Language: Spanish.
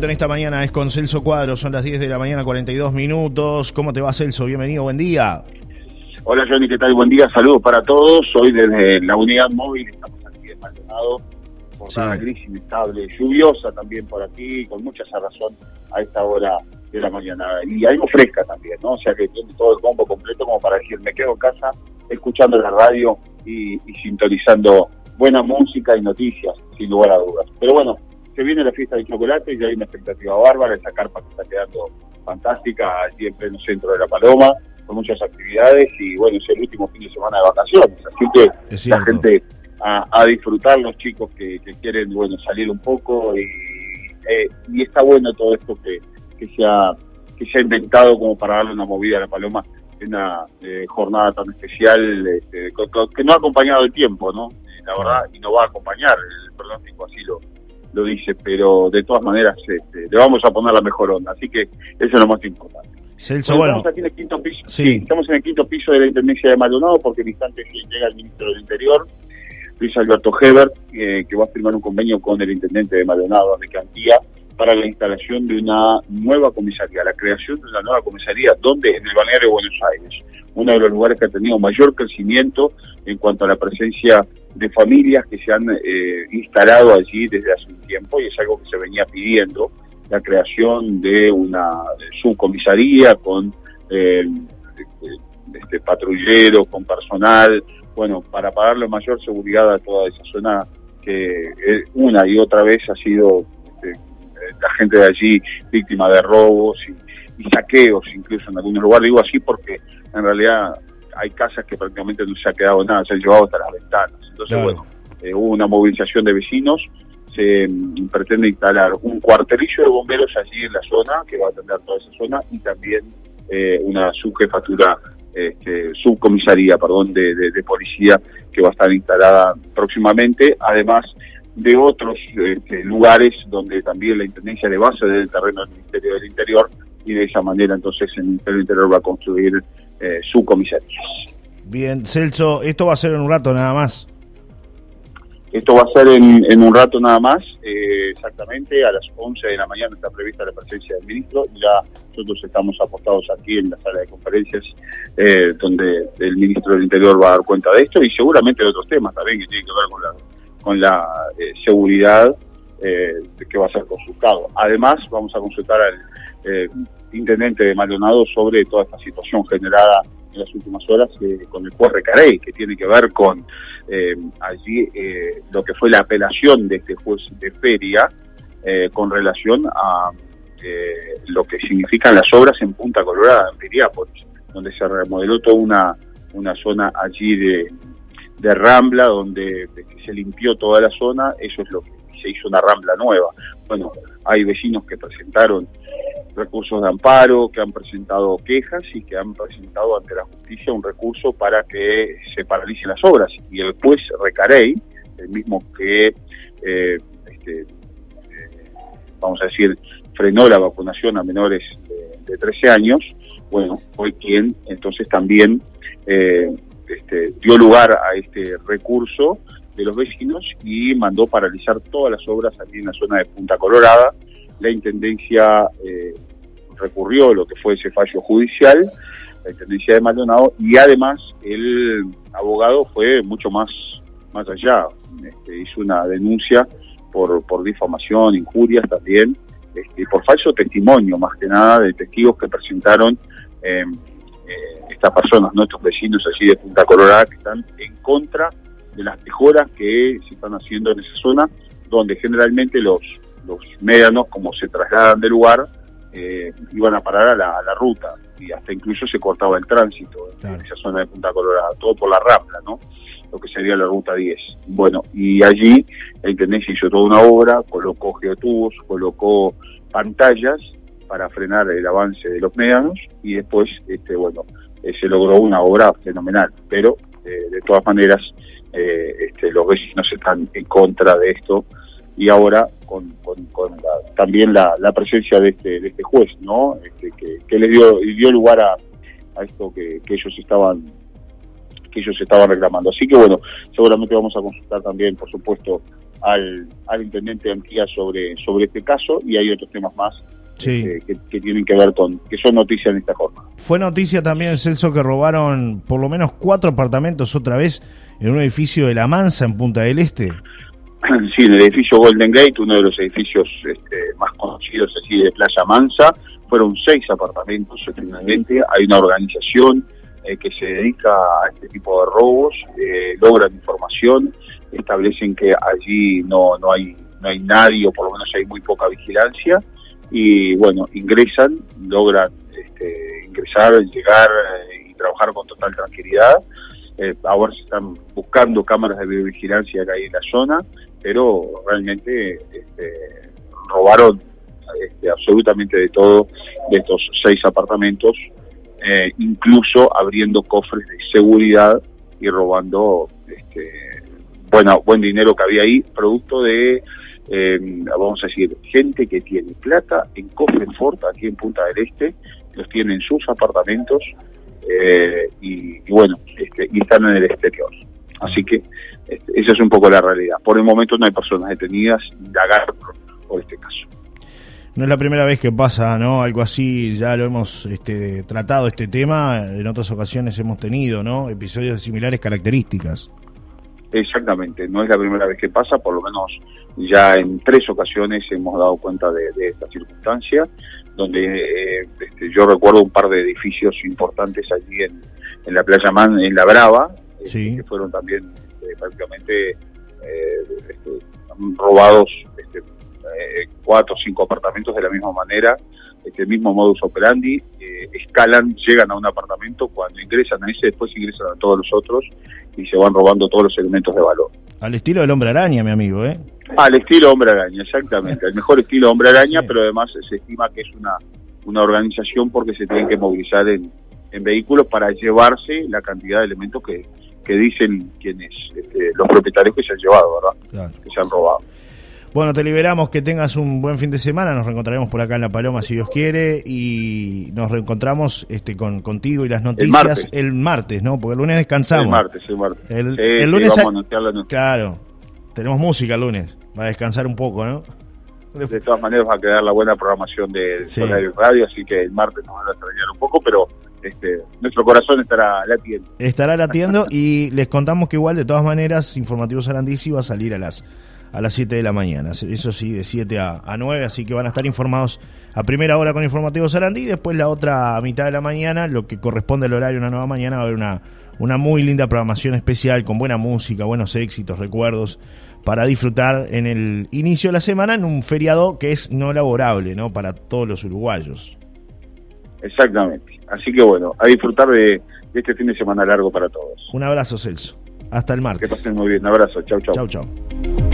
contacto en esta mañana es con Celso Cuadro, son las 10 de la mañana, 42 minutos. ¿Cómo te va, Celso? Bienvenido, buen día. Hola, Johnny, ¿qué tal? Buen día, saludos para todos. Hoy desde la unidad móvil estamos aquí en Maldonado, jornada gris, inestable, lluviosa también por aquí, con mucha razón a esta hora de la mañana. Y algo fresca también, ¿no? O sea que tiene todo el combo completo como para decir, me quedo en casa escuchando la radio y, y sintonizando buena música y noticias, sin lugar a dudas. Pero bueno, se viene la fiesta del chocolate y hay una expectativa bárbara, esa carpa que está quedando fantástica allí en pleno centro de La Paloma, con muchas actividades y bueno, es el último fin de semana de vacaciones, así que la gente a, disfrutar, los chicos que, quieren bueno salir un poco y, eh, y está bueno todo esto que, que, se ha, que se ha inventado como para darle una movida a La Paloma en una eh, jornada tan especial este, que no ha acompañado el tiempo, ¿no? La verdad, y no va a acompañar, el pronóstico así lo, lo dice, pero de todas maneras este, le vamos a poner la mejor onda, así que eso es lo más importante. Estamos aquí en el quinto piso, sí. estamos en el quinto piso de la Intendencia de Maldonado porque en instante llega el ministro del Interior, Luis Alberto Hebert, eh, que va a firmar un convenio con el intendente de Maldonado, de Cantía, para la instalación de una nueva comisaría, la creación de una nueva comisaría, donde en el balneario de Buenos Aires, uno de los lugares que ha tenido mayor crecimiento en cuanto a la presencia de familias que se han eh, instalado allí desde hace un tiempo y es algo que se venía pidiendo, la creación de una subcomisaría con eh, este, patrulleros, con personal, bueno, para pagarle mayor seguridad a toda esa zona que eh, una y otra vez ha sido este, la gente de allí víctima de robos y, y saqueos incluso en algunos lugares. Digo así porque en realidad hay casas que prácticamente no se ha quedado nada, se han llevado hasta las ventanas. Entonces, bueno, eh, hubo una movilización de vecinos, se mm, pretende instalar un cuartelillo de bomberos allí en la zona, que va a atender toda esa zona, y también eh, una subjefatura, este, subcomisaría, perdón, de, policía que va a estar instalada próximamente, además de otros este, lugares donde también la Intendencia de base del terreno del Ministerio del Interior y de esa manera entonces el Ministerio del Interior va a construir eh, subcomisarías. Bien, Celso, esto va a ser en un rato nada más. Esto va a ser en, un rato nada más, eh, exactamente a las 11 de la mañana está prevista la presencia del ministro. Ya nosotros estamos apostados aquí en la sala de conferencias, eh, donde el ministro del Interior va a dar cuenta de esto y seguramente de otros temas también que tienen que ver con la, con la eh, seguridad que va a ser consultado. Además, vamos a consultar al intendente de Maldonado sobre toda esta situación generada en las últimas horas con el juez Recarey, que tiene que ver con eh, allí eh, lo que fue la apelación de este juez de feria eh, con relación a lo que significan las obras en Punta Colorada, en Piriápolis, donde se remodeló toda una, una zona allí de Rambla, donde se limpió toda la zona, eso es lo que se hizo una Rambla nueva. Bueno, hay vecinos que presentaron recursos de amparo, que han presentado quejas y que han presentado ante la justicia un recurso para que se paralicen las obras. Y el juez Recarey, el mismo que, eh, este, eh, vamos a decir, frenó la vacunación a menores de, 13 años, bueno, fue quien entonces también eh, este, dio lugar a este recurso de los vecinos y mandó paralizar todas las obras aquí en la zona de Punta Colorada. La Intendencia eh, recurrió lo que fue ese fallo judicial, la Intendencia de Maldonado, y además el abogado fue mucho más, más allá, este, hizo una denuncia por, por difamación, injurias también, este, por falso testimonio más que nada de testigos que presentaron eh, eh, estas personas, nuestros vecinos allí de Punta Colorada, que están en contra de las mejoras que se están haciendo en esa zona, donde generalmente los, los médanos, como se trasladan del lugar, eh, iban a parar a la, ruta y hasta incluso se cortaba el tránsito en esa zona de Punta Colorada, todo por la Rambla, ¿no? Lo que sería la ruta 10. Bueno, y allí el Intendencia hizo toda una obra, colocó geotubos, colocó pantallas para frenar el avance de los médanos y después, este, bueno, eh, se logró una obra fenomenal, pero eh, de todas maneras eh, este, los vecinos están en contra de esto y ahora con, también la, presencia de este, de este juez, ¿no? Este, que, le dio, dio lugar a, esto que, ellos estaban que ellos estaban reclamando. Así que bueno, seguramente vamos a consultar también, por supuesto, al, al intendente Antía sobre, sobre este caso y hay otros temas más este, que, tienen que ver con, que son noticias en esta forma. Fue noticia también, Celso, que robaron por lo menos cuatro apartamentos otra vez en un edificio de La Mansa en Punta del Este. Sí, en el edificio Golden Gate, uno de los edificios este, más conocidos así de Playa Mansa, fueron seis apartamentos finalmente. Hay una organización eh, que se dedica a este tipo de robos, eh, logran información, establecen que allí no, no, hay, no hay nadie o por lo menos hay muy poca vigilancia y bueno, ingresan, logran este, ingresar, llegar eh, y trabajar con total tranquilidad. Eh, ahora se están buscando cámaras de videovigilancia que en la zona, pero realmente este, robaron este, absolutamente de todo de estos seis apartamentos, eh, incluso abriendo cofres de seguridad y robando este, bueno, buen dinero que había ahí, producto de eh, vamos a decir, gente que tiene plata en Cofre Fort, aquí en Punta del Este, los tiene en sus apartamentos eh, y, bueno, este, y están en el exterior. Así que este, esa es un poco la realidad. Por el momento no hay personas detenidas, indagar por, este caso. No es la primera vez que pasa, ¿no? Algo así, ya lo hemos este, tratado este tema, en otras ocasiones hemos tenido, ¿no? Episodios de similares características. Exactamente, no es la primera vez que pasa, por lo menos ya en tres ocasiones hemos dado cuenta de, esta circunstancia, donde eh, este, yo recuerdo un par de edificios importantes allí en, en la playa Man, en La Brava, este, que fueron también este, prácticamente eh, este, robados este, eh, cuatro o cinco apartamentos de la misma manera, este mismo modus operandi, escalan, llegan a un apartamento, cuando ingresan a ese, después ingresan a todos los otros y se van robando todos los elementos de valor. Al estilo del hombre araña, mi amigo, ¿eh? Al estilo hombre araña, exactamente. El mejor estilo hombre araña, pero además se estima que es una, una organización porque se tienen que movilizar en, en vehículos para llevarse la cantidad de elementos que, que dicen quienes, este, los propietarios que se han llevado, ¿verdad? Que se han robado. Bueno, te liberamos, que tengas un buen fin de semana, nos reencontraremos por acá en La Paloma si Dios quiere y nos reencontramos este con contigo y las noticias el martes, ¿no? Porque el lunes descansamos. El martes, el martes. El, lunes vamos a Claro, tenemos música el lunes, va a descansar un poco, ¿no? De todas maneras va a quedar la buena programación de sí. Radio, así que el martes nos van a extrañar un poco, pero este, nuestro corazón estará latiendo. Estará latiendo y les contamos que igual de todas maneras Informativo Sarandisi va a salir a las a las 7 de la mañana. Eso sí, de 7 a, a 9, así que van a estar informados a primera hora con Informativo Sarandí, y después la otra mitad de la mañana, lo que corresponde al horario una nueva mañana, va a haber una, una muy linda programación especial con buena música, buenos éxitos, recuerdos para disfrutar en el inicio de la semana en un feriado que es no laborable, ¿no? Para todos los uruguayos. Exactamente. Así que bueno, a disfrutar de, este fin de semana largo para todos. Un abrazo, Celso. Hasta el martes. Que pasen muy bien. Un abrazo. Chau, chau. Chau, chau.